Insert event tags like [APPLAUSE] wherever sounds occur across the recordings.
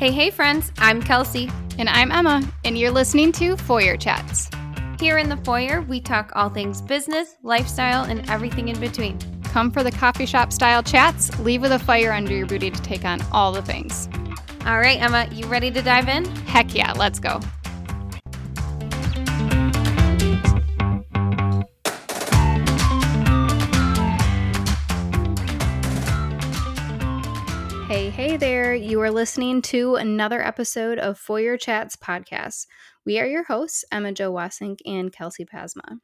Hey, hey, friends, I'm Kelsey. And I'm Emma, and you're listening to Foyer Chats. Here in the foyer, we talk all things business, lifestyle, and everything in between. Come for the coffee shop style chats, leave with a fire under your booty to take on all the things. All right, Emma, you ready to dive in? Heck yeah, let's go. You are listening to another episode of Foyer Chats podcast. We are your hosts, Emma Jo Wasink and Kelsey Pasma.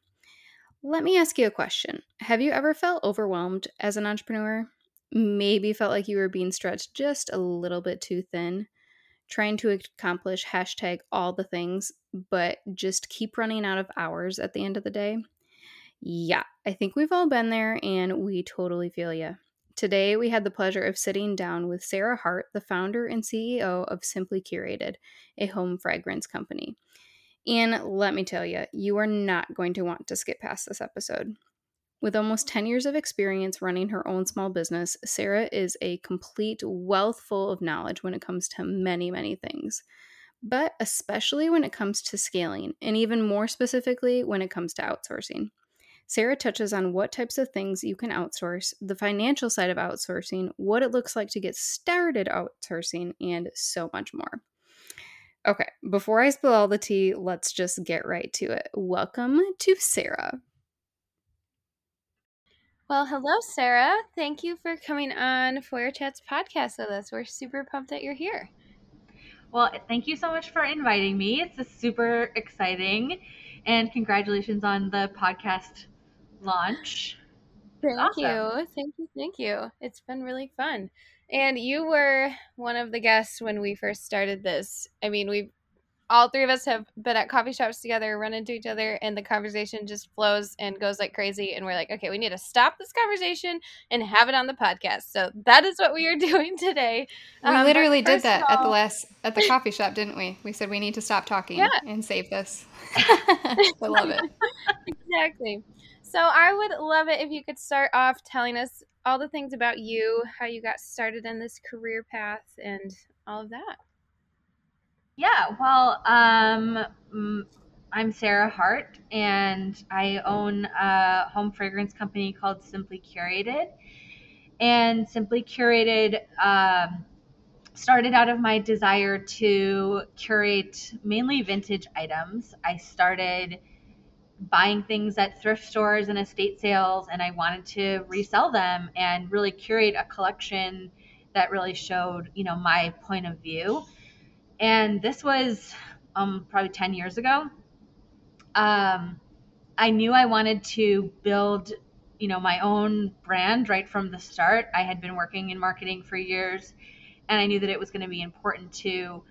Let me ask you a question. Have you ever felt overwhelmed as an entrepreneur? Maybe felt like you were being stretched just a little bit too thin, trying to accomplish hashtag all the things, but just keep running out of hours at the end of the day? Yeah, I think we've all been there and we totally feel you. Today, we had the pleasure of sitting down with Sarah Hart, the founder and CEO of Simply Curated, a home fragrance company. And let me tell you, you are not going to want to skip past this episode. With almost 10 years of experience running her own small business, Sarah is a complete wealth full of knowledge when it comes to many, many things, but especially when it comes to scaling, and even more specifically when it comes to outsourcing. Sarah touches on what types of things you can outsource, the financial side of outsourcing, what it looks like to get started outsourcing, and so much more. Okay, before I spill all the tea, let's just get right to it. Welcome to Sarah. Well, hello, Sarah. Thank you for coming on Foyer Chats podcast with us. We're super pumped that you're here. Well, thank you so much for inviting me. It's super exciting. And congratulations on the podcast launch. Thank awesome. you. Thank you. Thank you. It's been really fun. And you were one of the guests when we first started this. I mean, we've all three of us have been at coffee shops together, run into each other, and the conversation just flows and goes like crazy. And we're like, okay, we need to stop this conversation and have it on the podcast. So that is what we are [LAUGHS] doing today. We um, literally did that all... at the last at the [LAUGHS] coffee shop, didn't we? We said we need to stop talking yeah. and save this. [LAUGHS] I love it. exactly. So I would love it if you could start off telling us all the things about you, how you got started in this career path, and all of that. Yeah, well, um, I'm Sarah Hart, and I own a home fragrance company called Simply Curated. And Simply Curated um, started out of my desire to curate mainly vintage items. I started buying things at thrift stores and estate sales and I wanted to resell them and really curate a collection that really showed, you know, my point of view. And this was um, probably 10 years ago. Um, I knew I wanted to build, you know, my own brand right from the start. I had been working in marketing for years and I knew that it was going to be important to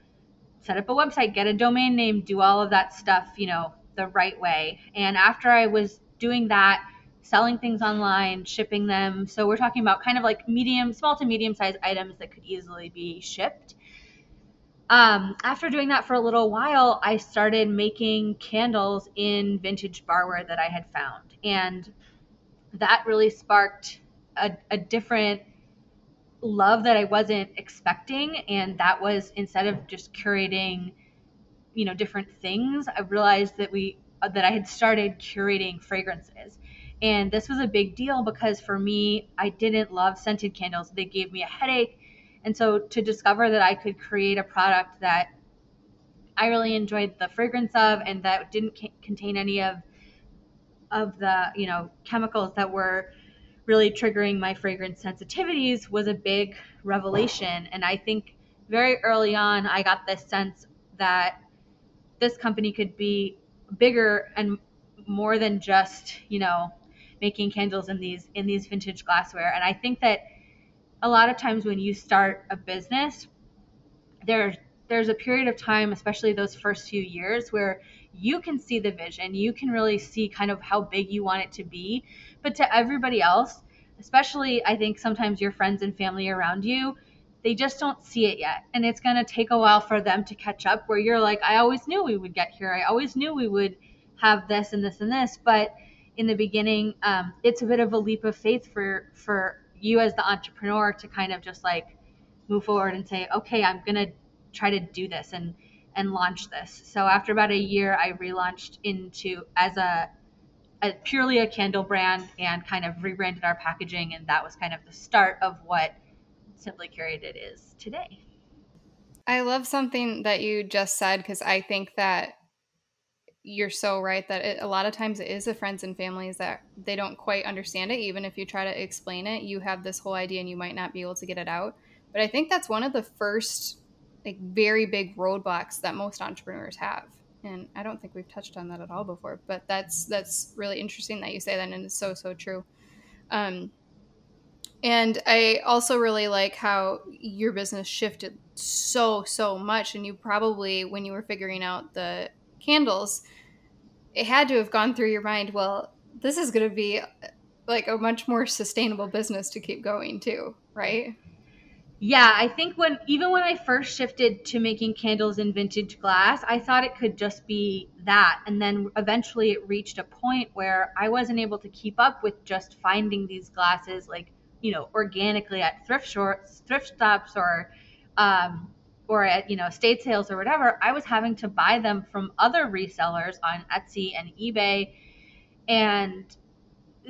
set up a website, get a domain name, do all of that stuff, you know, the right way. And after I was doing that, selling things online, shipping them. So we're talking about kind of like medium, small to medium sized items that could easily be shipped. Um, after doing that for a little while, I started making candles in vintage barware that I had found. And that really sparked a, a different love that I wasn't expecting. And that was instead of just curating you know different things i realized that we uh, that i had started curating fragrances. And this was a big deal because for me i didn't love scented candles. They gave me a headache. And so to discover that i could create a product that i really enjoyed the fragrance of and that didn't c- contain any of of the you know chemicals that were really triggering my fragrance sensitivities was a big revelation. And i think very early on i got this sense that this company could be bigger and more than just you know making candles in these in these vintage glassware. And i think that a lot of times when you start a business there's there's a period of time especially those first few years where you can see the vision you can really see kind of how big you want it to be. But to everybody else especially i think sometimes your friends and family around you they just don't see it yet. And it's going to take a while for them to catch up where you're like, I always knew we would get here. I always knew we would have this and this and this. But in the beginning, um, it's a bit of a leap of faith for, for you as the entrepreneur to kind of just like move forward and say, okay, I'm going to try to do this and and launch this. So after about a year, I relaunched into as a, a purely a candle brand and kind of rebranded our packaging, and that was kind of the start of what Simply Curated is today. I love something that you just said because I think that you're so right that it, a lot of times it is the friends and families that they don't quite understand it. Even if you try to explain it, you have this whole idea and you might not be able to get it out. But I think that's one of the first, like, very big roadblocks that most entrepreneurs have. And I don't think we've touched on that at all before. But that's that's really interesting that you say that, and it's so so true. Um, and I also really like how your business shifted so so much, and you probably when you were figuring out the candles it had to have gone through your mind, well, this is going to be like a much more sustainable business to keep going too, right? Yeah, I think when even when I first shifted to making candles in vintage glass, I thought it could just be that. And then eventually it reached a point where I wasn't able to keep up with just finding these glasses like, you know, organically at thrift shorts, thrift shops or um, or at you know estate sales or whatever i was having to buy them from other resellers on etsy and ebay. And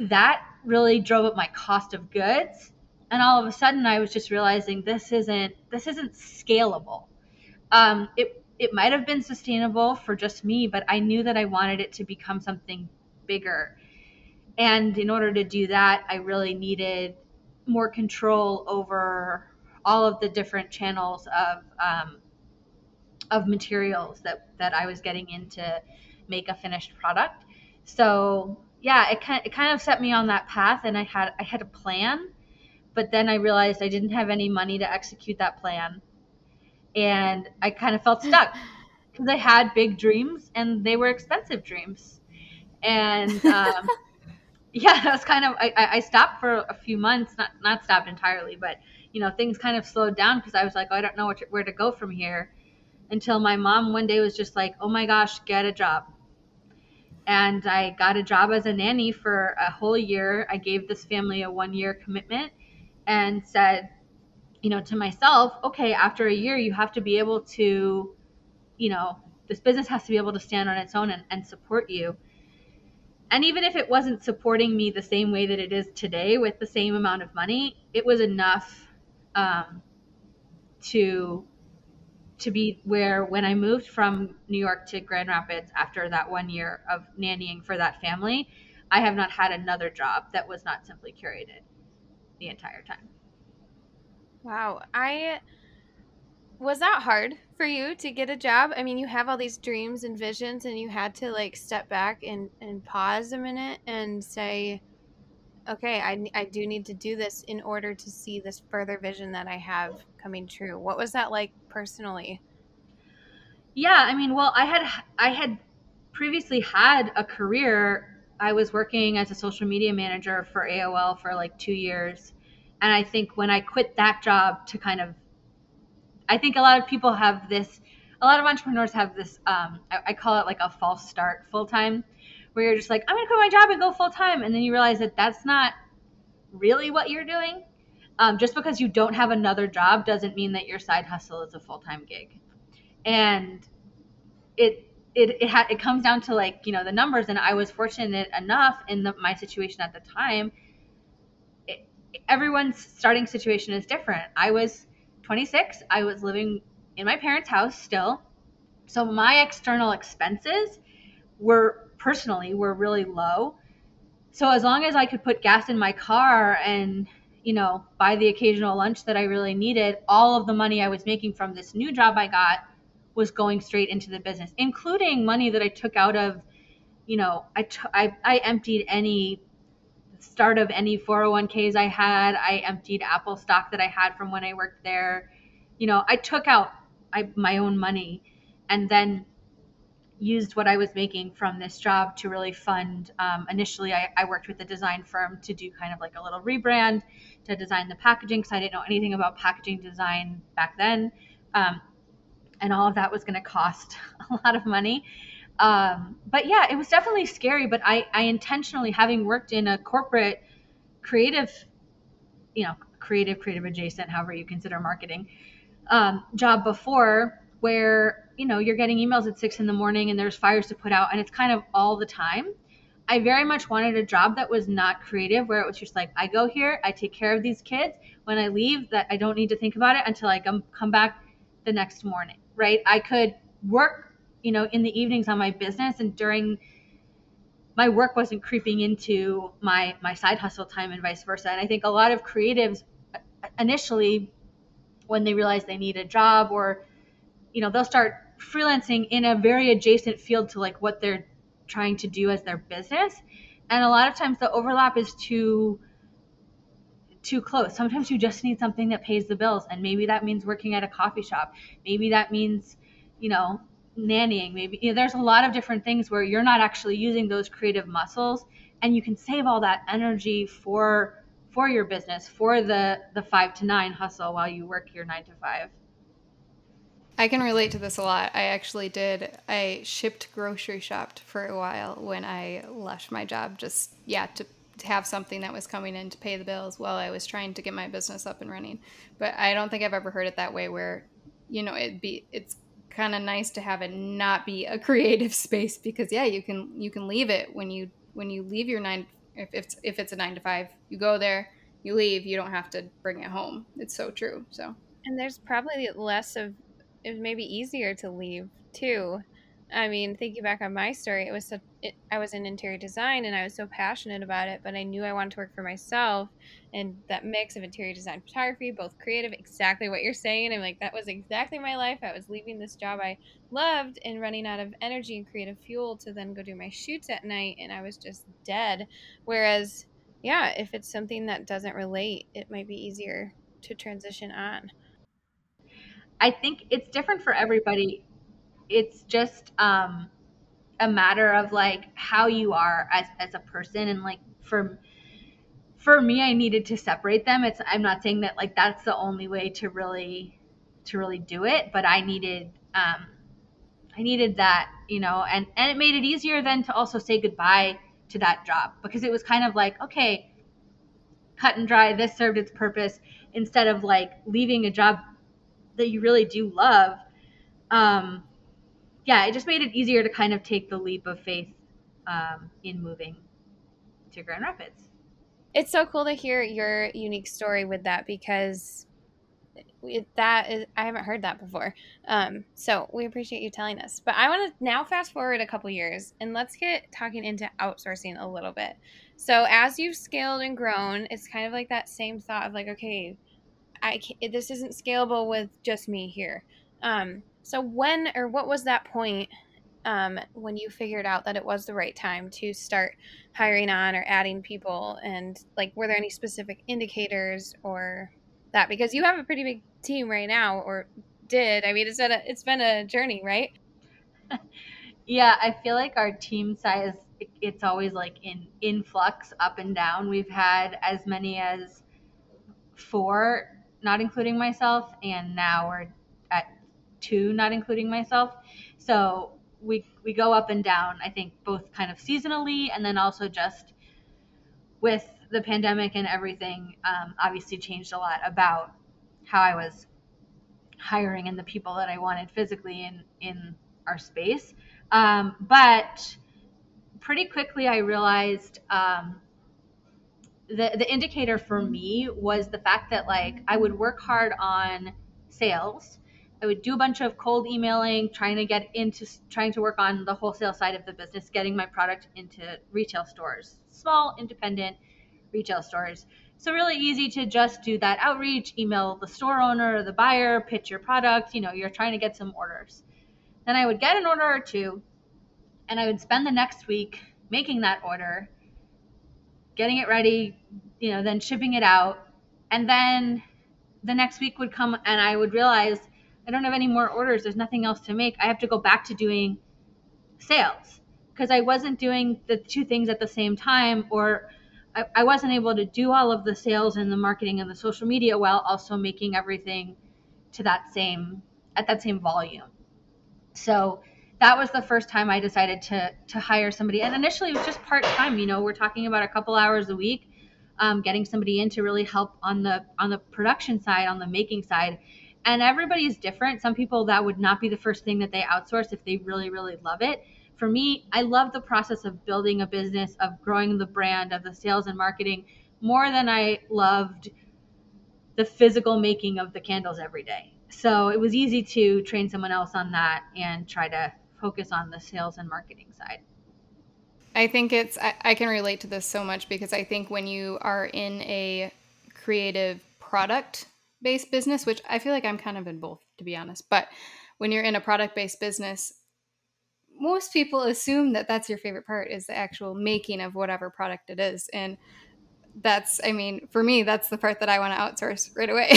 that really drove up my cost of goods. And all of a sudden i was just realizing this isn't this isn't scalable. Um, it it might have been sustainable for just me but i knew that i wanted it to become something bigger. And in order to do that i really needed more control over all of the different channels of um, of materials that that I was getting in to make a finished product. So yeah, it kind it kind of set me on that path, and I had I had a plan, but then I realized I didn't have any money to execute that plan, and I kind of felt stuck [LAUGHS] because I had big dreams and they were expensive dreams, and um, [LAUGHS] yeah, that was kind of I, I stopped for a few months, not not stopped entirely, but you know, things kind of slowed down because I was like, oh, I don't know to, where to go from here. Until my mom one day was just like, oh my gosh, get a job. And I got a job as a nanny for a whole year. I gave this family a one year commitment and said, you know, to myself, okay, after a year, you have to be able to, you know, this business has to be able to stand on its own and, and support you. And even if it wasn't supporting me the same way that it is today with the same amount of money, it was enough um, to to be where when I moved from New York to Grand Rapids after that one year of nannying for that family, I have not had another job that was not simply curated the entire time. Wow. I was that hard for you to get a job? I mean, you have all these dreams and visions and you had to like step back and and pause a minute and say, okay, I, I do need to do this in order to see this further vision that I have coming true. What was that like personally? Yeah, I mean, well, I had I had previously had a career. I was working as a social media manager for AOL for like 2 years. And I think when I quit that job to kind of I think a lot of people have this a lot of entrepreneurs have this um, I, I call it like a false start full time where you're just like, I'm going to quit my job and go full time. And then you realize that that's not really what you're doing. Um, just because you don't have another job doesn't mean that your side hustle is a full time gig. And it, it, it, ha- it comes down to like, you know, the numbers. And I was fortunate enough in the, my situation at the time. It, everyone's starting situation is different. I was 26. I was living in my parents' house still. So my external expenses were personally were really low. So as long as I could put gas in my car and you know buy the occasional lunch that I really needed, all of the money I was making from this new job I got was going straight into the business, including money that I took out of, you know, I, t- I, I emptied any start of any 401ks I had. I emptied Apple stock that I had from when I worked there. You know, I took out I, my own money and then used what I was making from this job to really fund. Um, initially, I, I, worked with a design firm to do kind of like a little rebrand to design the packaging because I didn't know anything about packaging design back then. Um, and all of that was going to cost [LAUGHS] a lot of money. Um, but yeah, it was definitely scary. But I, I intentionally, having worked in a corporate creative, you know, creative, creative adjacent, however you consider marketing, um, job before where you know you're getting emails at six in the morning and there's fires to put out and it's kind of all the time i very much wanted a job that was not creative where it was just like i go here i take care of these kids when i leave that i don't need to think about it until i come, come back the next morning right i could work you know in the evenings on my business and during my work wasn't creeping into my my side hustle time and vice versa. And i think a lot of creatives uh, initially when they realize they need a job or you know they'll start freelancing in a very adjacent field to like what they're trying to do as their business. And a lot of times the overlap is too too close. Sometimes you just need something that pays the bills. And maybe that means working at a coffee shop. Maybe that means you know nannying maybe you know, there's a lot of different things where you're not actually using those creative muscles and you can save all that energy for for your business for the the 5 to 9 hustle while you work your 9 to 5 I can relate to this a lot. I actually did. I shipped grocery shopped for a while when I left my job, just yeah, to, to have something that was coming in to pay the bills while I was trying to get my business up and running. But I don't think I've ever heard it that way, where you know it be it's kind of nice to have it not be a creative [LAUGHS] space because yeah, you can you can leave it when you when you leave your nine if it's if it's a nine to five, you go there, you leave, you don't have to bring it home. It's so true. So and there's probably less of it may be easier to leave too. I mean, thinking back on my story, it was so, it, I was in interior design and I was so passionate about it, but I knew I wanted to work for myself. And that mix of interior design, photography, both creative, exactly what you're saying. I'm like, that was exactly my life. I was leaving this job I loved and running out of energy and creative fuel to then go do my shoots at night, and I was just dead. Whereas, yeah, if it's something that doesn't relate, it might be easier to transition on. I think it's different for everybody. It's just um, a matter of like how you are as, as a person and like for for me I needed to separate them. It's I'm not saying that like that's the only way to really to really do it, but I needed um I needed that, you know, and and it made it easier then to also say goodbye to that job because it was kind of like, okay, cut and dry, this served its purpose instead of like leaving a job that you really do love, um, yeah, it just made it easier to kind of take the leap of faith um, in moving to Grand Rapids. It's so cool to hear your unique story with that because that is I haven't heard that before. Um, so we appreciate you telling us. But I want to now fast forward a couple years and let's get talking into outsourcing a little bit. So as you've scaled and grown, it's kind of like that same thought of like, okay, I this isn't scalable with just me here. Um, so when or what was that point um, when you figured out that it was the right time to start hiring on or adding people? And like, were there any specific indicators or that? Because you have a pretty big team right now, or did. I mean, it's been a, it's been a journey, right? [LAUGHS] yeah, I feel like our team size it's always like in influx up and down. We've had as many as four not including myself, and now we're two, not including myself. So we we go up and down. I think both kind of seasonally, and then also just with the pandemic and everything. Um, obviously, changed a lot about how I was hiring and the people that I wanted physically in in our space. Um, but pretty quickly, I realized um, the the indicator for me was the fact that like I would work hard on sales. I would do a bunch of cold emailing, trying to get into trying to work on the wholesale side of the business, getting my product into retail stores, small independent retail stores. So really easy to just do that outreach, email the store owner or the buyer, pitch your product, you know, you're trying to get some orders. Then I would get an order or two and I would spend the next week making that order getting it ready, you know, then shipping it out. And then the next week would come and I would realize I don't have any more orders. There's nothing else to make. I have to go back to doing sales because I wasn't doing the two things at the same time or I, I wasn't able to do all of the sales and the marketing and the social media while also making everything to that same at that same volume. So that was the first time I decided to to hire somebody. And initially, it was just part time. You know, we're talking about a couple hours a week, um, getting somebody in to really help on the on the production side, on the making side. And everybody is different. Some people that would not be the first thing that they outsource if they really, really love it. For me, I love the process of building a business, of growing the brand, of the sales and marketing more than I loved the physical making of the candles every day. So it was easy to train someone else on that and try to focus on the sales and marketing side. I think it's, I, I can relate to this so much because I think when you are in a creative product based business, which I feel like I'm kind of in both, to be honest. But when you're in a product based business, most people assume that that's your favorite part is the actual making of whatever product it is. And that's, I mean, for me, that's the part that I want to outsource right away.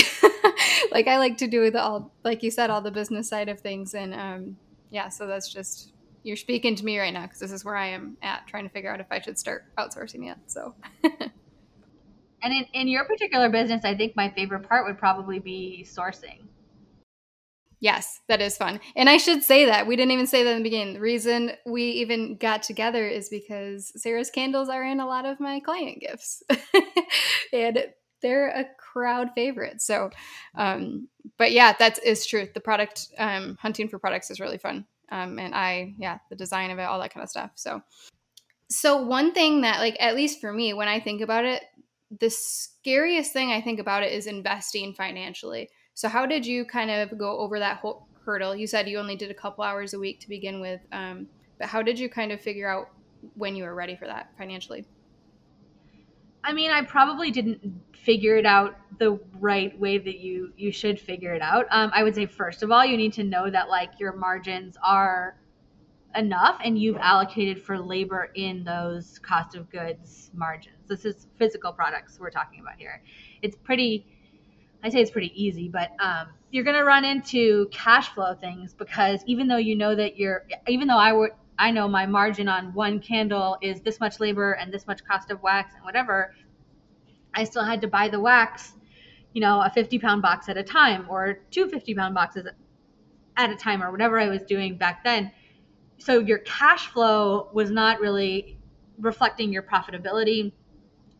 [LAUGHS] like I like to do the all, like you said, all the business side of things. And um, yeah, so that's just, you're speaking to me right now because this is where I am at trying to figure out if I should start outsourcing yet. So. [LAUGHS] And in, in your particular business, I think my favorite part would probably be sourcing. Yes, that is fun. And I should say that we didn't even say that in the beginning. The reason we even got together is because Sarah's candles are in a lot of my client gifts. [LAUGHS] and they're a crowd favorite. So, um, but yeah, that is true. The product, um, hunting for products is really fun. Um, and I, yeah, the design of it, all that kind of stuff. So, so one thing that, like, at least for me, when I think about it, the scariest thing I think about it is investing financially. So, how did you kind of go over that whole hurdle? You said you only did a couple hours a week to begin with, um, but how did you kind of figure out when you were ready for that financially? I mean, I probably didn't figure it out the right way that you you should figure it out. Um, I would say first of all, you need to know that like your margins are enough and you've allocated for labor in those cost of goods margins. This is physical products we're talking about here. It's pretty, I say it's pretty easy, but um, you're going to run into cash flow things because even though you know that you're, even though I would, I know my margin on one candle is this much labor and this much cost of wax and whatever, I still had to buy the wax, you know, a 50 pound box at a time or two 50 pound boxes at a time or whatever I was doing back then so your cash flow was not really reflecting your profitability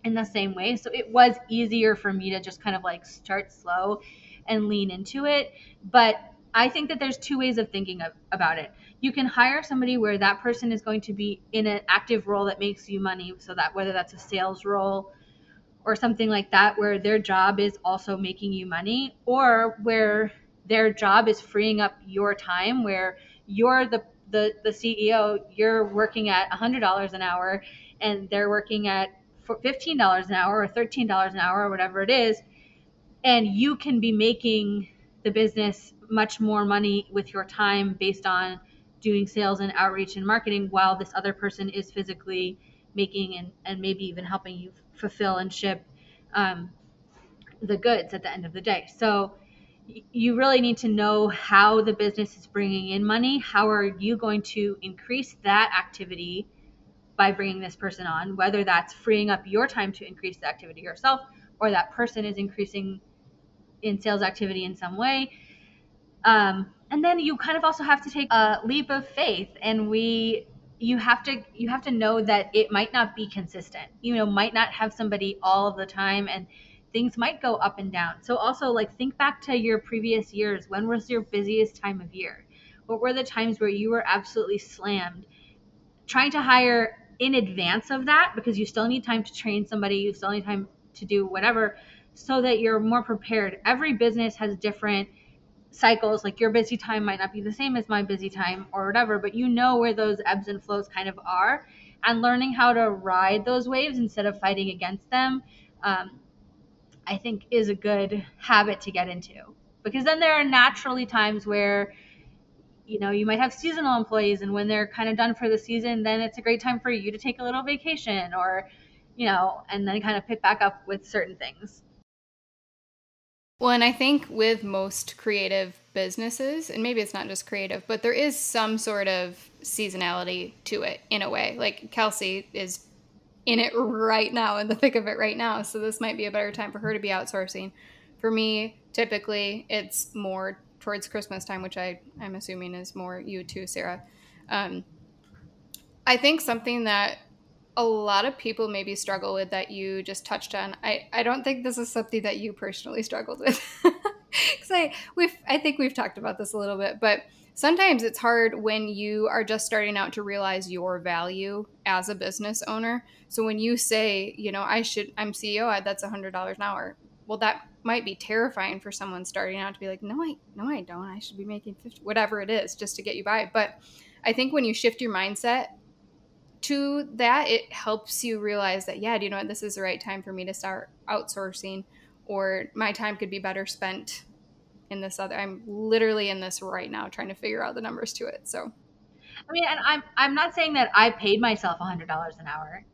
in the same way. So it was easier for me to just kind of like start slow and lean into it. But I think that there's two ways of thinking of, about it. You can hire somebody where that person is going to be in an active role that makes you money, so that whether that's a sales role or something like that, where their job is also making you money, or where their job is freeing up your time, where you're the the the CEO, you're working at $100 an hour and they're working at $15 an hour or $13 an hour or whatever it is and you can be making the business much more money with your time based on doing sales and outreach and marketing while this other person is physically making and, and maybe even helping you fulfill and ship um, the goods at the end of the day. So you really need to know how the business is bringing in money. How are you going to increase that activity by bringing this person on? Whether that's freeing up your time to increase the activity yourself, or that person is increasing in sales activity in some way. Um, and then you kind of also have to take a leap of faith, and we you have to you have to know that it might not be consistent. You know, might not have somebody all of the time and things might go up and down. So also like think back to your previous years. When was your busiest time of year? What were the times where you were absolutely slammed? Trying to hire in advance of that because you still need time to train somebody, you still need time to do whatever so that you're more prepared. Every business has different cycles like your busy time might not be the same as my busy time or whatever but you know where those ebbs and flows kind of are and learning how to ride those waves instead of fighting against them um, I think is a good habit to get into. Because then there are naturally times where you know you might have seasonal employees and when they're kind of done for the season then it's a great time for you to take a little vacation or you know and then kind of pick back up with certain things. Well and i think with most creative businesses and maybe it's not just creative but there is some sort of seasonality to it in a way. Like kelsey is in it right now, in the thick of it right now. So this might be a better time for her to be outsourcing. For me, typically it's more towards Christmas time, which I, I'm assuming is more you too, Sarah. Um, I think something that a lot of people maybe struggle with that you just touched on. I, I don't think this is something that you personally [LAUGHS] struggled with. Because I we've I think we've talked about this a little bit, but sometimes it's hard when you are just starting out to realize your value as a business owner. So when you say, you know, I should I'm CEO, that's a hundred dollars an hour. Well, that might be terrifying for someone starting out to be like, no, I no, I don't. I should be making fifty, whatever it is, just to get you by. But I think when you shift your mindset to that, it helps you realize that, yeah, do you know what? This is the right time for me to start outsourcing, or my time could be better spent in this other. I'm literally in this right now trying to figure out the numbers to it. So, I mean, and I'm I'm not saying that I paid myself a hundred dollars an hour.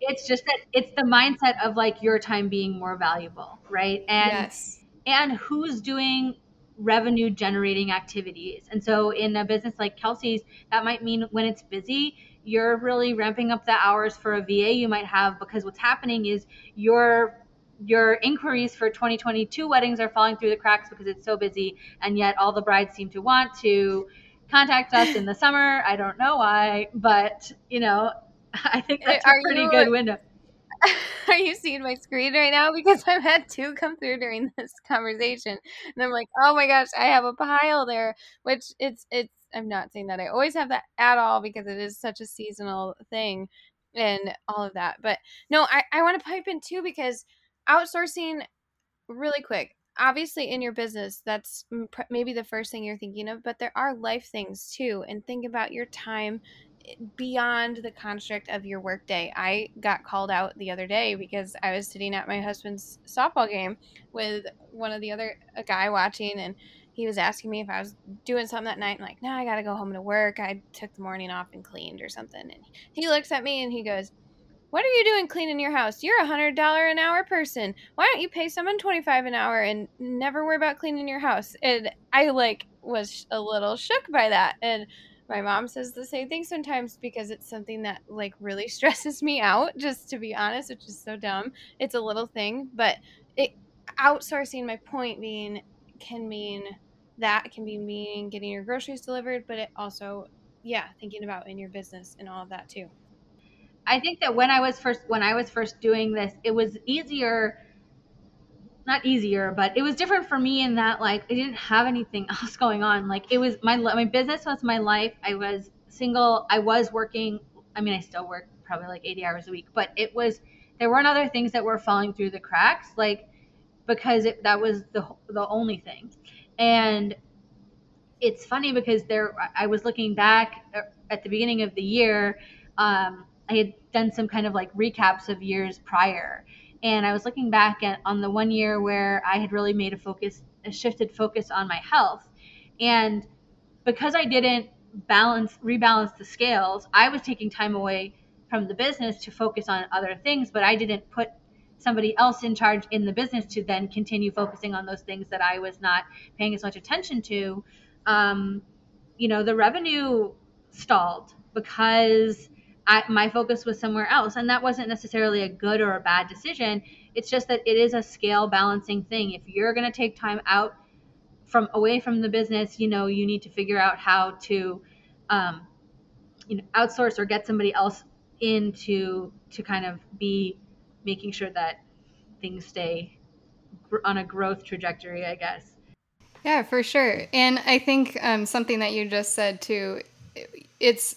It's just that it's the mindset of like your time being more valuable, right? And yes. and who's doing revenue generating activities. And so in a business like Kelsey's, that might mean when it's busy, you're really ramping up the hours for a VA you might have because what's happening is your your inquiries for 2022 weddings are falling through the cracks because it's so busy and yet all the brides seem to want to contact us in the summer. I don't know why, but you know, [LAUGHS] I think that's are a pretty you, good window. [LAUGHS] Are you seeing my screen right now? Because I've had two come through during [LAUGHS] this conversation, and I'm like, oh my gosh, I have a pile there. Which it's it's. I'm not saying that I always have that at all because it is such a seasonal thing, and all of that. But no, I I want to pipe in too because outsourcing, really quick. Obviously, in your business, that's maybe the first thing you're thinking of, but there are life things too. And think about your time eh, beyond the construct of your workday. I got called out the other day because I was sitting at my husband's softball game with one of the other a guy watching and he was asking me if I was doing something that night. I'm like, no, I got to go home to work. I took the morning off and cleaned or something. And he looks at me and he goes, what are you doing cleaning your house? You're a hundred dollar an hour person. Why don't you pay someone twenty five an hour and never worry about cleaning your house? And I like was a little shook by that. And my mom says the same thing sometimes because it's something that like really [LAUGHS] stresses me out just to be honest which is so dumb it's a little thing but it outsourcing my point being can mean that can be meaning getting your groceries delivered but it also yeah thinking about in your business and all of that too i think that when i was first when i was first doing this it was easier not easier, but it was different for me in that like I didn't have anything [LAUGHS] else going on. Like it was my my business was my life. I was single. I was working. I mean, I still work probably like 80 hours a week, but it was there weren't other things that were falling through the cracks like because it, that was the the only thing. And it's funny because there I was looking back uh, at the beginning of the year um, I had done some kind of like recaps of years prior and I was looking back at on the one year where I had really made a focus, a shifted focus on my health, and because I didn't balance, rebalance the scales, I was taking time away from the business to focus on other things, but I didn't put somebody else in charge in the business to then continue focusing on those things that I was not paying as much attention to. Um, you know, the revenue stalled because I, my focus was somewhere else. And that wasn't necessarily a good or a bad decision. It's just that it is a scale balancing thing. If you're going to take time out from away from the business, you know, you need to figure out how to, um, you know, outsource or get somebody else in to, to kind of be making sure that things stay on a growth trajectory, I guess. Yeah, for sure. And I think um, something that you just said too, it's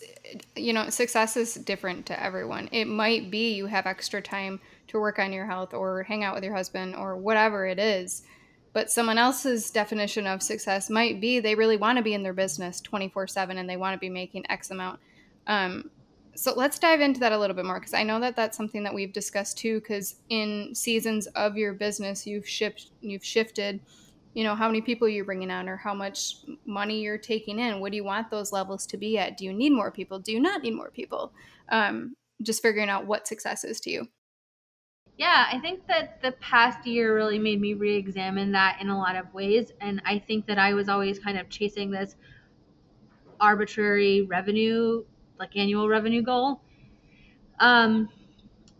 you know, success is different to everyone. It might be you have extra time to work on your health or hang out with your husband or whatever it is. But someone else's definition of success might be they really want to be in their business 24 7 and they want to be making X amount. Um, so let's dive into that a little bit more because I know that that's something that we've discussed too. Because in seasons of your business, you've shipped, you've shifted you know how many people you're bringing on or how much money you're taking in. What do you want those levels to be at? Do you need more people? Do you not need more people? Um, just figuring out what success is to you. Yeah i think that the past year really made me re-examine that in a lot of ways and i think that i was always kind of chasing this arbitrary revenue like annual revenue goal. Um,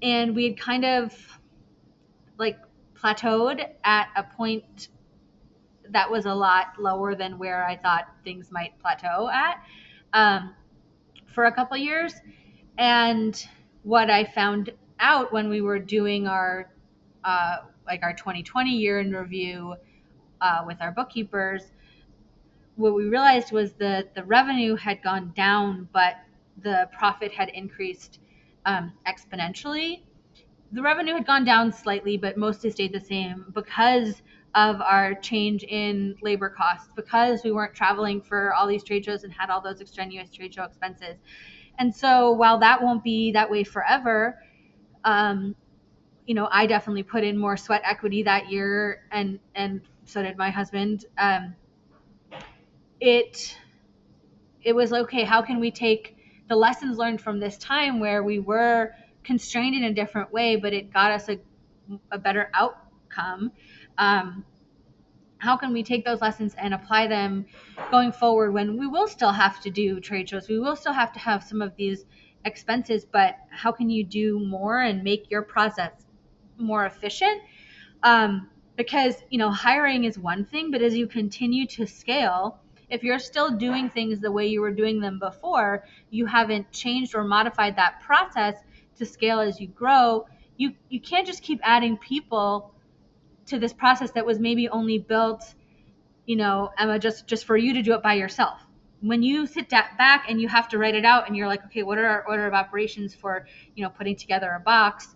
and we had kind of like plateaued at a point that was a lot lower than where I thought things might plateau at um, for a couple years. And what I found out when we were doing our uh, like our 2020 year in review uh, with our bookkeepers, what we realized was that the revenue had gone down, but the profit had increased um, exponentially. The revenue had gone down slightly, but mostly stayed the same because of our change in labor costs, because we weren't traveling for all these trade shows and had all those extraneous trade show expenses. And so while that won't be that way forever, um, you know, I definitely put in more sweat equity that year, and and so did my husband. Um, it it was okay. How can we take the lessons learned from this time where we were constrained in a different way, but it got us a, a better outcome? Um, how can we take those lessons and apply them going forward when we will still have to do trade shows? We will still have to have some of these expenses but how can you do more and make your process more efficient? Um, because you know hiring is one thing but as you continue to scale if you're still doing things the way you were doing them before you haven't changed or modified that process to scale as you grow you you can't just keep adding people to this process that was maybe only built you know emma just just for you to do it by yourself. When you sit back and you have to write it out and you're like okay what are our order of operations for you know putting together a box?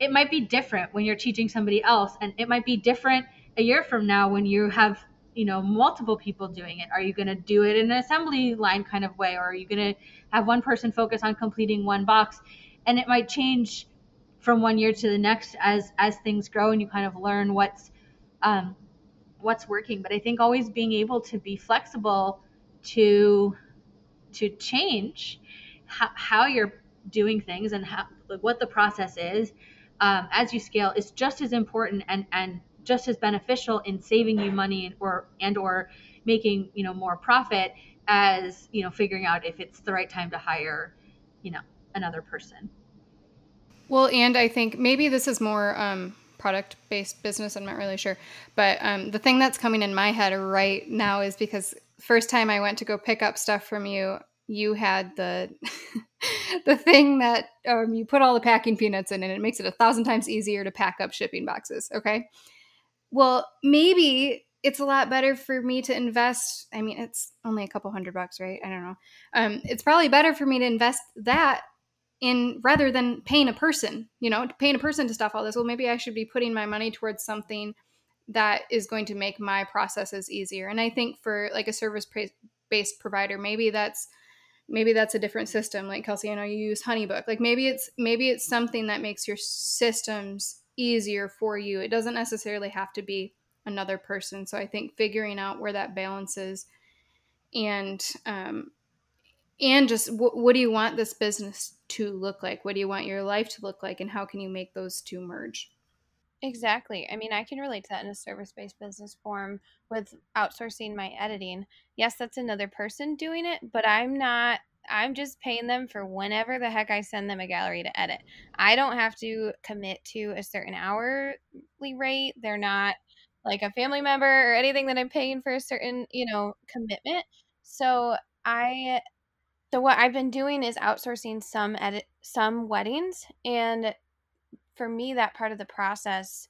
It might be different when you're teaching somebody else and it might be different a year from now when you have you know multiple people doing it. Are you going to do it in an assembly line kind of way or are you going to have one person focus on completing one box? And it might change from one year to the next as as things grow and you kind of learn what's um, what's working. But I think always being able to be flexible to to change how, how you're doing things and how like what the process is um, as you scale is just as important and and just as beneficial in saving you money and or and or making you know more profit as you know figuring out if it's the right time to hire you know another person well, and I think maybe this is more um, product based business. I'm not really sure. But um, the thing that's coming in my head right now is because first time I went to go pick up stuff from you, you had the [LAUGHS] the thing that um, you put all the packing peanuts in and it makes it a thousand times easier to pack up shipping boxes. Okay. Well, maybe it's a lot better for me to invest. I mean, it's only a couple hundred bucks, right? I don't know. Um, it's probably better for me to invest that in rather than paying a person, you know, paying a person to stuff all this. Well, maybe I should be putting my money towards something that is going to make my processes easier. And I think for like a service based provider, maybe that's maybe that's a different system. Like Kelsey, I know you use Honeybook. Like maybe it's maybe it's something that makes your systems easier for you. It doesn't necessarily have to be another person. So I think figuring out where that balance is and um, and just w- what do you want this business to look like? What do you want your life to look like? And how can you make those two merge? Exactly. I mean i can relate to that in a service-based business form with outsourcing my editing. Yes that's another person doing it but i'm not i'm just paying them for whenever the heck i send them a gallery to edit. I don't have to commit to a certain hourly rate. They're not like a family member or anything that i'm paying for a certain you know commitment. So i so what I've been doing is outsourcing some edit some weddings and for me that part of the process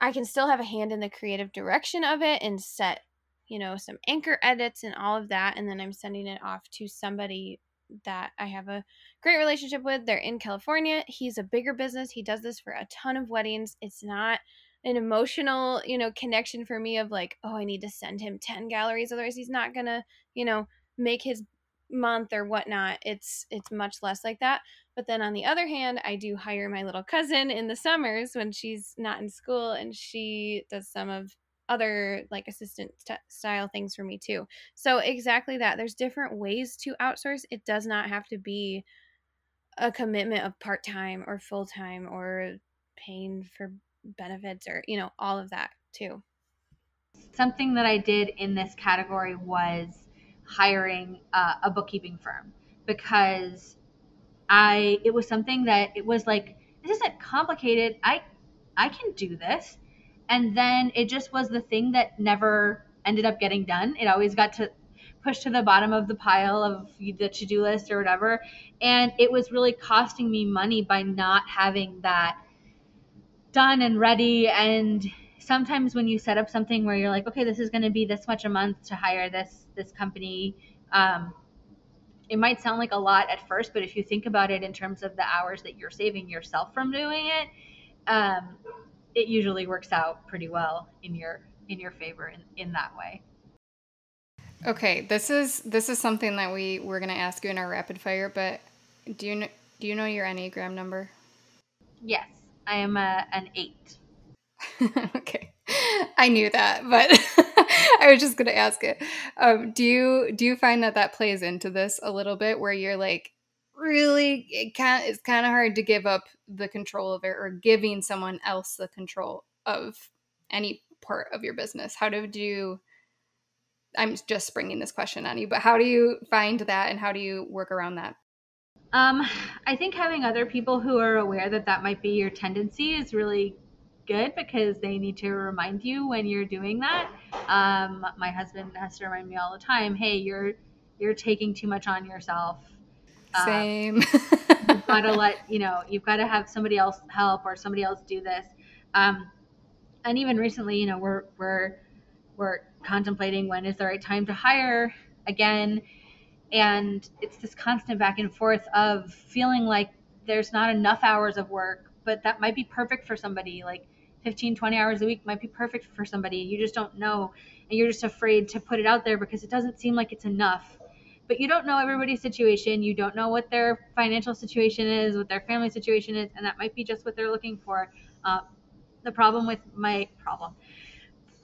I can still have a hand in the creative direction of it and set, you know, some anchor edits and all of that and then I'm sending it off to somebody that I have a great relationship with. They're in California. He's a bigger business. He does this for a ton of weddings. It's not an emotional, you know, connection for me of like, oh, I need to send him 10 galleries otherwise he's not going to, you know, make his month or whatnot it's it's much less like that. But then on the other hand i do hire my little cousin in the summers when she's not in school and she does some of other like assistant st- style things for me too. So exactly that there's different ways to outsource. It does not have to be a commitment of part-time or full-time or paying for benefits or you know all of that too. Something that i did in this category was hiring uh, a bookkeeping firm because I it was something that it was like this isn't complicated. I I can do this. And then it just was the thing that never ended up getting done. It always got to push to the bottom of the pile of the to-do list or whatever. And it was really costing me money by not having that done and ready and sometimes when you set up something where you're like, okay, this is going to be this much a month to hire this this company, um, it might sound like a lot at first, but if you think about it in terms of the hours that you're saving yourself from doing it, um, it usually works out pretty well in your in your favor in, in that way. Okay, this is this is something that we we're gonna ask you in our rapid fire, but do you know, do you know your enneagram number? Yes, I am a, an eight. [LAUGHS] okay, I knew that, but [LAUGHS] I was just gonna ask it. Um, do you do you find that that plays into this a little bit, where you're like, really, it can it's kind of hard to give up the control of it, or giving someone else the control of any part of your business? How do you? I'm just springing this question on you, but how do you find that and how do you work around that? Um, I think having other people who are aware that that might be your tendency is really good because they need to remind you when you're doing that. Um, my husband has to remind me all the time, "Hey, you're you're taking too much on yourself." Um, Same. [LAUGHS] you've got to let you know. You've got to have somebody else help or somebody else do this. Um, and even recently, you know, we're we're we're contemplating when is the right time to hire again and it's this constant back and forth of feeling like there's not enough hours of work but that might be perfect for somebody like 15 20 hours a week might be perfect for somebody. You just don't know and you're just afraid to put it out there because it doesn't seem like it's enough. But you don't know everybody's situation. You don't know what their financial situation is what their family situation is and that might be just what they're looking for. Uh, the problem with my problem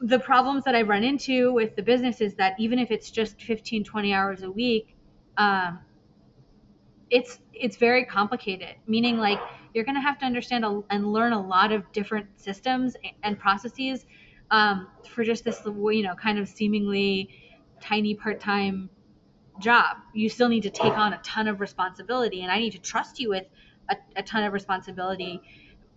the problems that I run into with the business is that even if it's just 15, 20 hours a week, um, it's it's very complicated. Meaning, like you're going to have to understand a, and learn a lot of different systems and processes um, for just this, you know, kind of seemingly tiny part-time job. You still need to take on a ton of responsibility, and I need to trust you with a, a ton of responsibility.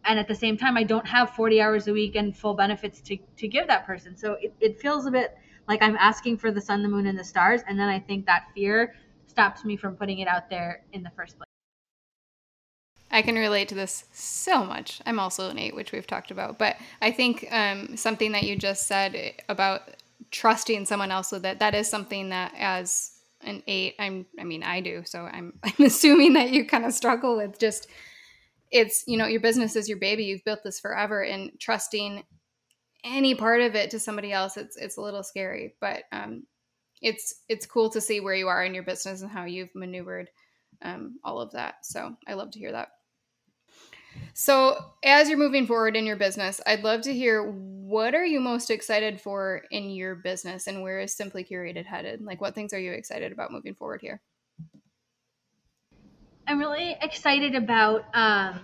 And at the same time i don't have 40 hours a week and full benefits to, to give that person. So it, it feels a bit like i'm asking for the sun the moon and the stars and then i think that fear stops me from putting it out there in the first place I can relate to this so much. I'm also an eight, which we've talked about. But I think um, something that you just said about trusting someone else with it, that is something that as an eight, I'm, I mean, I do. So I'm, [LAUGHS] I'm assuming that you kind of struggle with just it's you know your business is your baby you've built this forever and trusting any part of it to somebody else it's it's a little scary but um it's it's cool to see where you are in your business and how you've maneuvered um, all of that so i love to hear that so as you're moving forward in your business i'd love to hear what are you most excited for in your business and where is simply curated headed? Like what things are you excited about moving forward here? I'm really excited about um,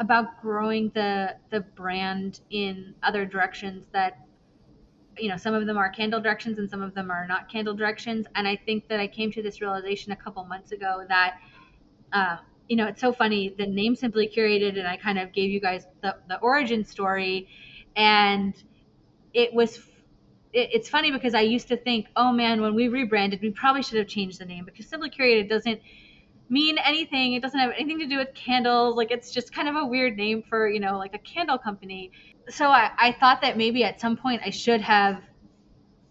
about growing the the brand in other directions that you know some of them are candle directions and some of them are not candle directions. And i think that i came to this realization a couple months ago that uh, you know it's so funny the name simply curated and i kind of gave you guys the, the origin story and it was it, it's funny because i used to think oh man when we rebranded we probably should have changed the name because simply curated doesn't mean anything. It doesn't have anything to do with candles. Like it's just kind of a weird name for, you know, like a candle company. So I, I thought that maybe at some point I should have,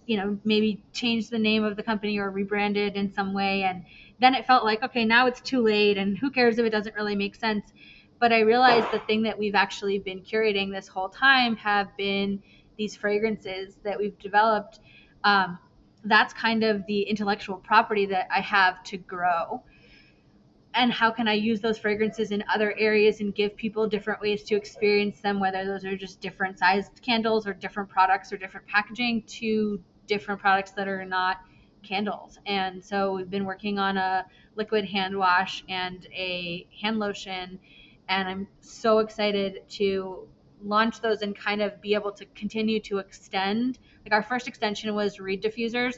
you know, maybe changed the name of the company or rebranded in some way. And then it felt like, okay, now it's too late and who cares if it doesn't really make sense. But I realized the thing that we've actually been curating this whole time have been these fragrances that we've developed. Um, that's kind of the intellectual property that I have to grow and how can I use those fragrances in other areas and give people different ways to experience them, whether those are just different sized candles or different products or different packaging to different products that are not candles. And so we've been working on a liquid hand wash and a hand lotion. And I'm so excited to launch those and kind of be able to continue to extend. Like our first extension was reed diffusers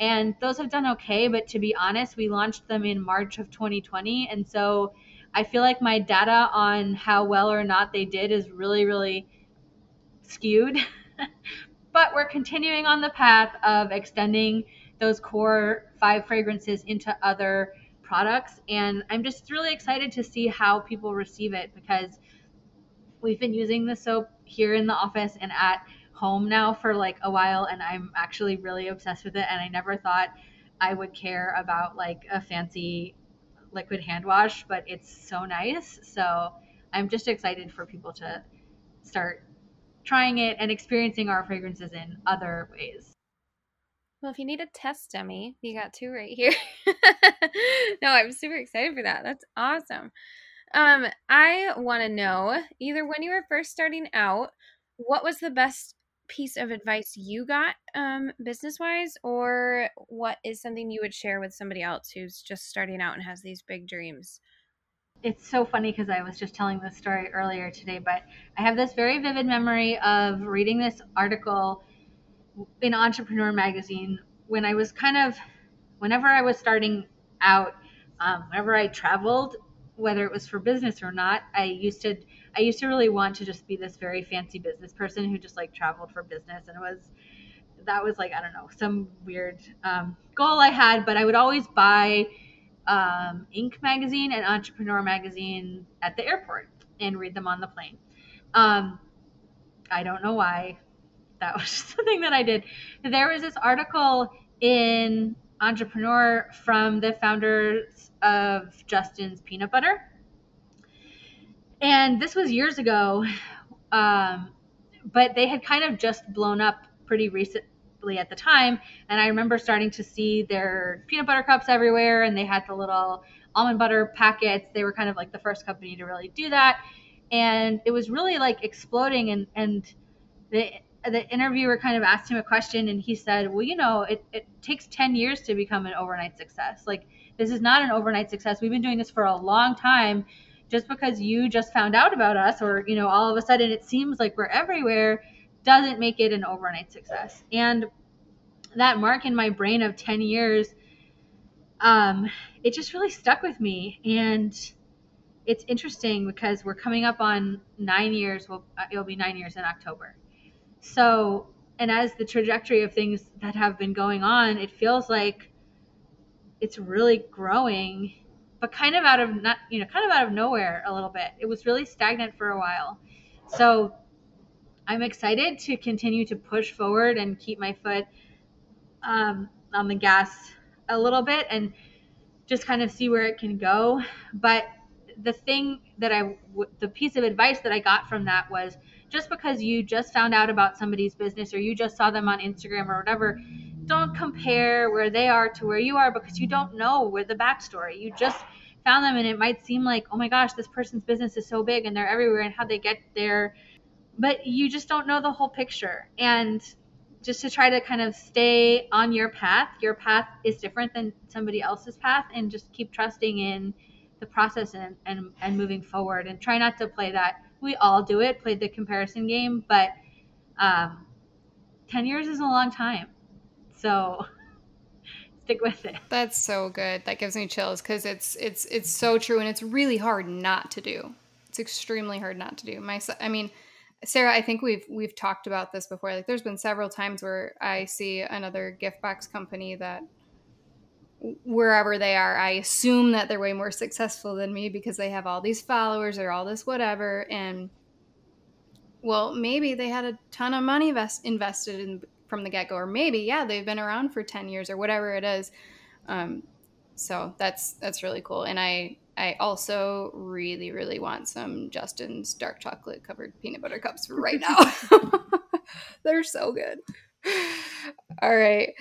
and those have done okay. But to be honest, we launched them in March of 2020, and so I feel like my data on how well or not they did is really, really skewed. [LAUGHS] but we're continuing on the path of extending those core five fragrances into other products, and I'm just really excited to see how people receive it because we've been using the soap here in the office and at home now for like a while and I'm actually really obsessed with it and I never thought I would care about like a fancy liquid hand wash, but it's so nice. So I'm just excited for people to start trying it and experiencing our fragrances in other ways. Well, if you need a test dummy, you got two right here. [LAUGHS] no, I'm super excited for that. That's awesome. Um, I want to know either when you were first starting out, what was the best piece of advice you got um, business wise, or what is something you would share with somebody else who's just starting out and has these big dreams? It's so funny because I was just telling this story earlier today, but I have this very vivid memory of reading this article in Entrepreneur Magazine when I was kind of, whenever I was starting out, um, whenever I traveled, whether it was for business or not, I used to I used to really want to just be this very fancy business person who just like traveled for business and it was that was like I don't know some weird um, goal I had, but I would always buy um, Inc. magazine and Entrepreneur magazine at the airport and read them on the plane. Um, I don't know why. That was [LAUGHS] just something that I did. There was this article in Entrepreneur from the founders of Justin's Peanut Butter and this was years ago, um, but they had kind of just blown up pretty at the time. And I remember starting to see their peanut butter cups everywhere, and they had the little almond butter packets. They were kind of like the first company to really do that, and it was really like exploding. And and the the interviewer kind of asked him a question, and he said, "Well, you know, it it takes ten years to become an overnight success. Like this is not an overnight success. We've been doing this for a long time." just because you just found out about us or you know all of a sudden it seems like we're everywhere doesn't make it an overnight success and that mark in my brain of 10 years um, it just really stuck with me and it's interesting because we're coming up on nine years well uh, it'll be nine years in october so and as the trajectory of things that have been going on it feels like it's really growing but kind of out of not you know kind of out of nowhere a little bit. It was really stagnant for a while. So I'm excited to continue to push forward and keep my foot um, on the gas a little bit and just kind of see where it can go. But the thing that I, the piece of advice that I got from that was just because you just found out about somebody's business or you just saw them on Instagram or whatever, don't compare where they are to where you are because you don't know where the backstory. You just found them and it might seem like, oh my gosh, this person's business is so big and they're everywhere and how they get there. But you just don't know the whole picture. And just to try to kind of stay on your path, your path is different than somebody else's path, and just keep trusting in the process and, and, and moving forward and try not to play that. We all do it, play the comparison game, but um, 10 years is a long time. So [LAUGHS] stick with it. That's so good. That gives me chills because it's it's it's so true and it's really hard not to do. It's extremely hard not to do. My I mean, Sarah, I think we've we've talked about this before. Like there's been several times where I see another gift box company that wherever they are, I assume that they're way more successful than me because they have all these followers or all this whatever and well, maybe they had a ton of money vest- invested in from the get go, or maybe yeah, they've been around for ten years or whatever it is. Um, so that's that's really cool, and I I also really really want some Justin's dark chocolate covered peanut butter cups right now. [LAUGHS] They're so good. All right.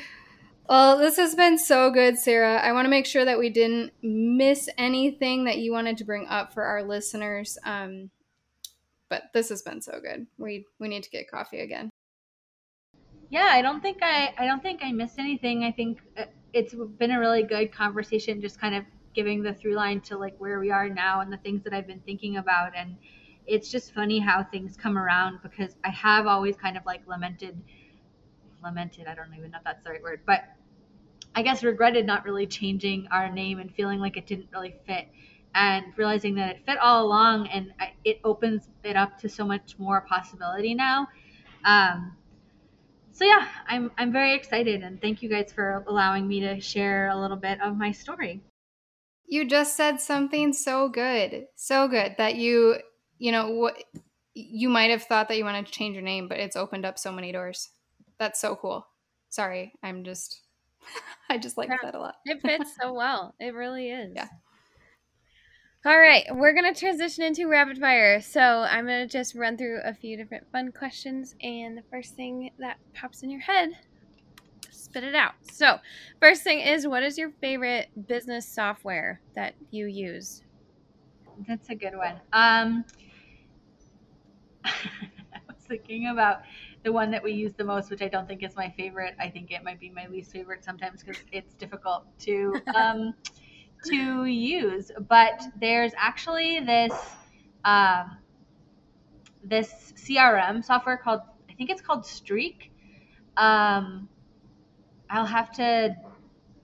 Well, this has been so good, Sarah. I want to make sure that we didn't miss anything that you wanted to bring up for our listeners. Um, but this has been so good. We we need to get coffee again yeah i don't think i i don't think i missed anything i think uh, it's been a really good conversation just kind of giving the through line to like where we are now and the things that i've been thinking about and it's just funny how things come around because i have always kind of like lamented lamented i don't even know if that's the right word but i guess regretted not really changing our name and feeling like it didn't really fit and realizing that it fit all along and it opens it up to so much more possibility now um, so yeah, I'm I'm very excited and thank you guys for allowing me to share a little bit of my story. You just said something so good. So good that you, you know, what you might have thought that you wanted to change your name, but it's opened up so many doors. That's so cool. Sorry, I'm just [LAUGHS] I just like yeah, that a lot. it fits so well. It really is. Yeah. All right, we're going to transition into rapid fire. So I'm going to just run through a few different fun questions. And the first thing that pops in your head, spit it out. So, first thing is what is your favorite business software that you use? That's a good one. Um, [LAUGHS] I was thinking about the one that we use the most, which I don't think is my favorite. I think it might be my least favorite sometimes because it's difficult to. [LAUGHS] Um, to use, but there's actually this um, this CRM software called I think it's called Streak. Um, I'll have to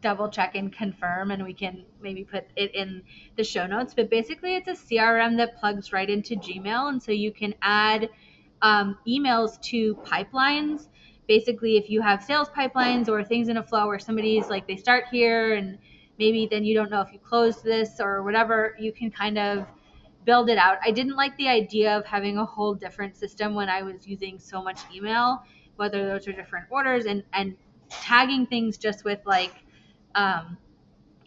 double check and confirm, and we can maybe put it in the show notes. But basically, it's a CRM that plugs right into Gmail, and so you can add um, emails to pipelines. Basically, if you have sales pipelines or things in a flow where somebody's like they start here and maybe then you don't know if you close this or whatever, you can kind of build it out. I didn't like the idea of having a whole different system when I was using so much email, whether those are different orders and, and tagging things just with like um,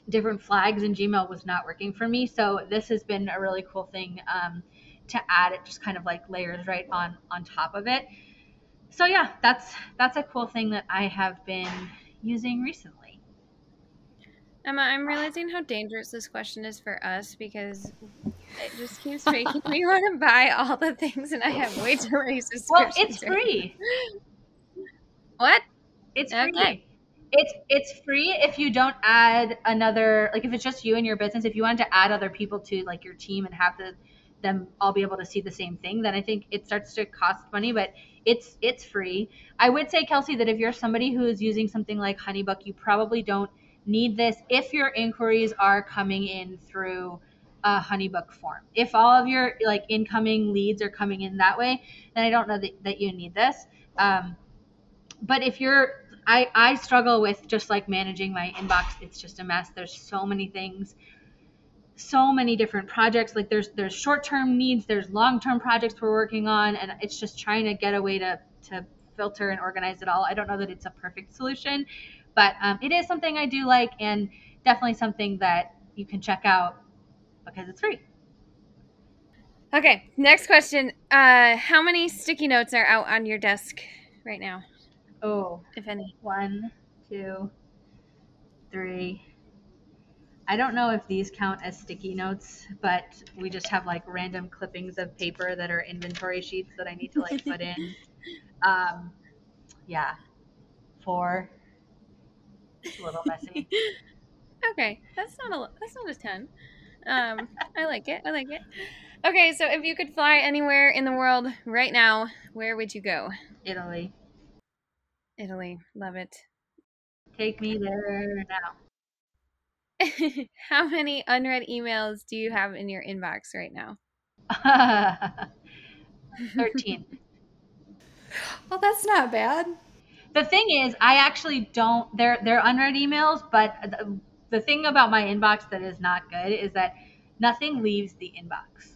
different flags in Gmail was not working for me. So this has been a really cool thing um, to add. It just kind of like layers right on on top of it. So yeah, that's that's a cool thing that I have been using recently. Emma, I'm realizing how dangerous this question is for us because it just keeps [LAUGHS] making me want to buy all the things, and I have way too many subscriptions. Well, it's free. [LAUGHS] what? It's free. Okay. It's it's free if you don't add another like if it's just you and your business. If you wanted to add other people to like your team and have the them all be able to see the same thing, then I think it starts to cost money. But it's it's free. I would say, Kelsey, that if you're somebody who is using something like HoneyBook, you probably don't need this if your inquiries are coming in through a honeybook form if all of your like incoming leads are coming in that way then i don't know that, that you need this um, but if you're I, I struggle with just like managing my inbox it's just a mess there's so many things so many different projects like there's there's short-term needs there's long-term projects we're working on and it's just trying to get a way to to filter and organize it all i don't know that it's a perfect solution but um, it is something I do like and definitely something that you can check out because it's free. Okay, next question. Uh, how many sticky notes are out on your desk right now? Oh, if any. One, two, three. I don't know if these count as sticky notes, but we just have like random clippings of paper that are inventory sheets that I need to like put in. [LAUGHS] Um, yeah, four, it's a little messy. [LAUGHS] okay, that's not a that's not a ten. Um, I like it. I like it. Okay, so if you could fly anywhere in the world right now, where would you go? Italy. Italy, love it. Take me there now. [LAUGHS] How many unread emails do you have in your inbox right now? [LAUGHS] 13. [LAUGHS] well, that's not bad the thing is, I actually don't. They're they're unread emails, but the, the thing about my inbox that is not good is that nothing leaves the inbox.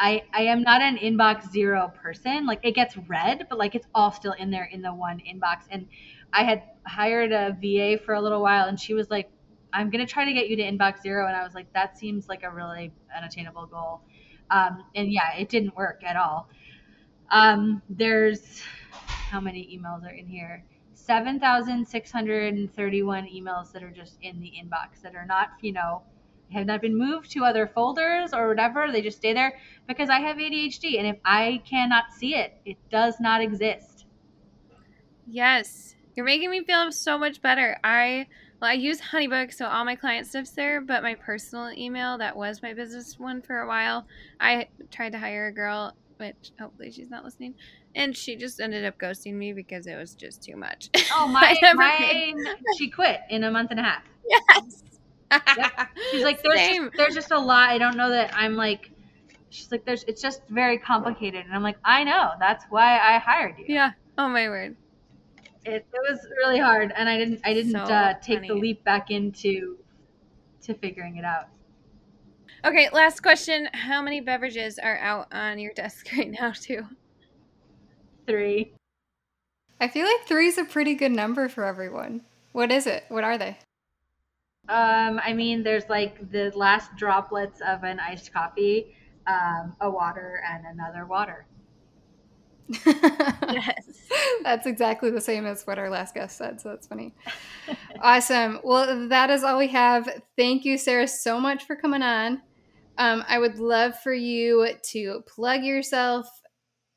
I I am not an inbox zero person. Like it gets read, but like it's all still in there in the one inbox. And I had hired a VA for a little while, and she was like, "I'm gonna try to get you to inbox zero. and I was like, "That seems like a really unattainable goal." Um, and yeah, it didn't work at all. Um, there's how many emails are in here? 7,631 emails that are just in the inbox that are not, you know, have not been moved to other folders or whatever. They just stay there because I have ADHD. And if I cannot see it, it does not exist. Yes. You're making me feel so much better. I well, I use HoneyBook, so all my client stuff's there, but my personal email, that was my business one for a while. I tried to hire a girl, which hopefully she's not listening and she just ended up ghosting me because it was just too much. Oh [LAUGHS] my! mine, she quit in a month and a half. Yes. Yep. She's like, there's just, there's just a lot. I don't know that I'm like. She's like, there's. It's just very complicated, and I'm like, I know. That's why I hired you. Yeah. Oh my word. It, it was really hard, and I didn't. I didn't so uh, take funny. the leap back into to figuring it out. Okay, last question. How many beverages are out on your desk [LAUGHS] right now, too? Three. I feel like three is a pretty good number for everyone. What is it? What are they? Um, I mean, there's like the last droplets of an iced coffee, um, a water, and another water. [LAUGHS] Yes. That's exactly the same as what our last guest said, so that's funny. awesome. Well, that is all we have. Thank you, Sarah, so much for coming on. Um, I would love for you to plug yourself,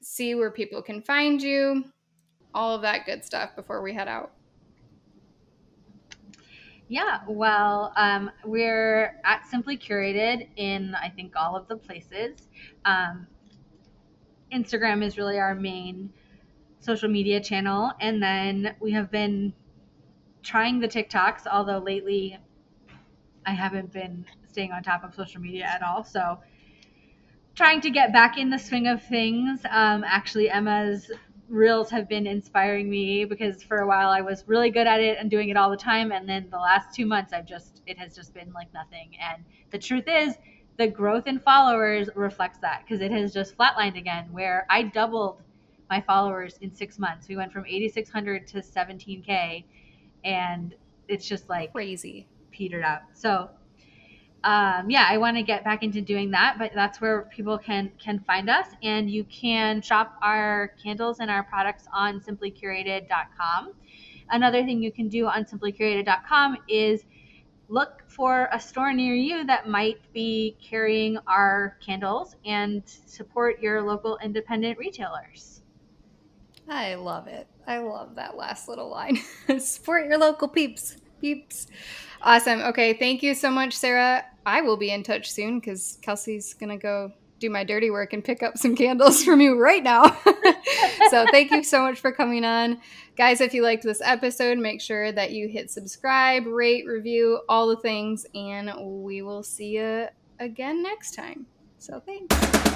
see where people can find you, all of that good stuff before we head out. Yeah, well, um, we're at Simply Curated in, I think, all of the places. Um, Instagram is really our main social media channel. And then we have been trying the TikToks, although lately I haven't been staying on top of social media at all. So trying to get back in the swing of things. Um, actually, Emma's reels have been inspiring me because for a while I was really good at it and doing it all the time. And then the last two months, I've just, it has just been like nothing. And the truth is, the growth in followers reflects that because it has just flatlined again, where I doubled my followers in six months. We went from 8,600 to 17K, and it's just like Crazy. petered out. So, um, yeah, I want to get back into doing that, but that's where people can can find us, and you can shop our candles and our products on simplycurated.com. Another thing you can do on simplycurated.com is look for a store near you that might be carrying our candles and support your local independent retailers. I love it. I love that last little line. [LAUGHS] Support your local peeps. Peeps. Awesome. Okay. Thank you so much, Sarah. I will be in touch soon because Kelsey's to go do my dirty work and pick up some [LAUGHS] candles from you right now. [LAUGHS] so thank you so much for coming on. Guys, if you liked this episode, make sure that you hit subscribe, rate, review, all the things, and we will see you again next time. So thanks.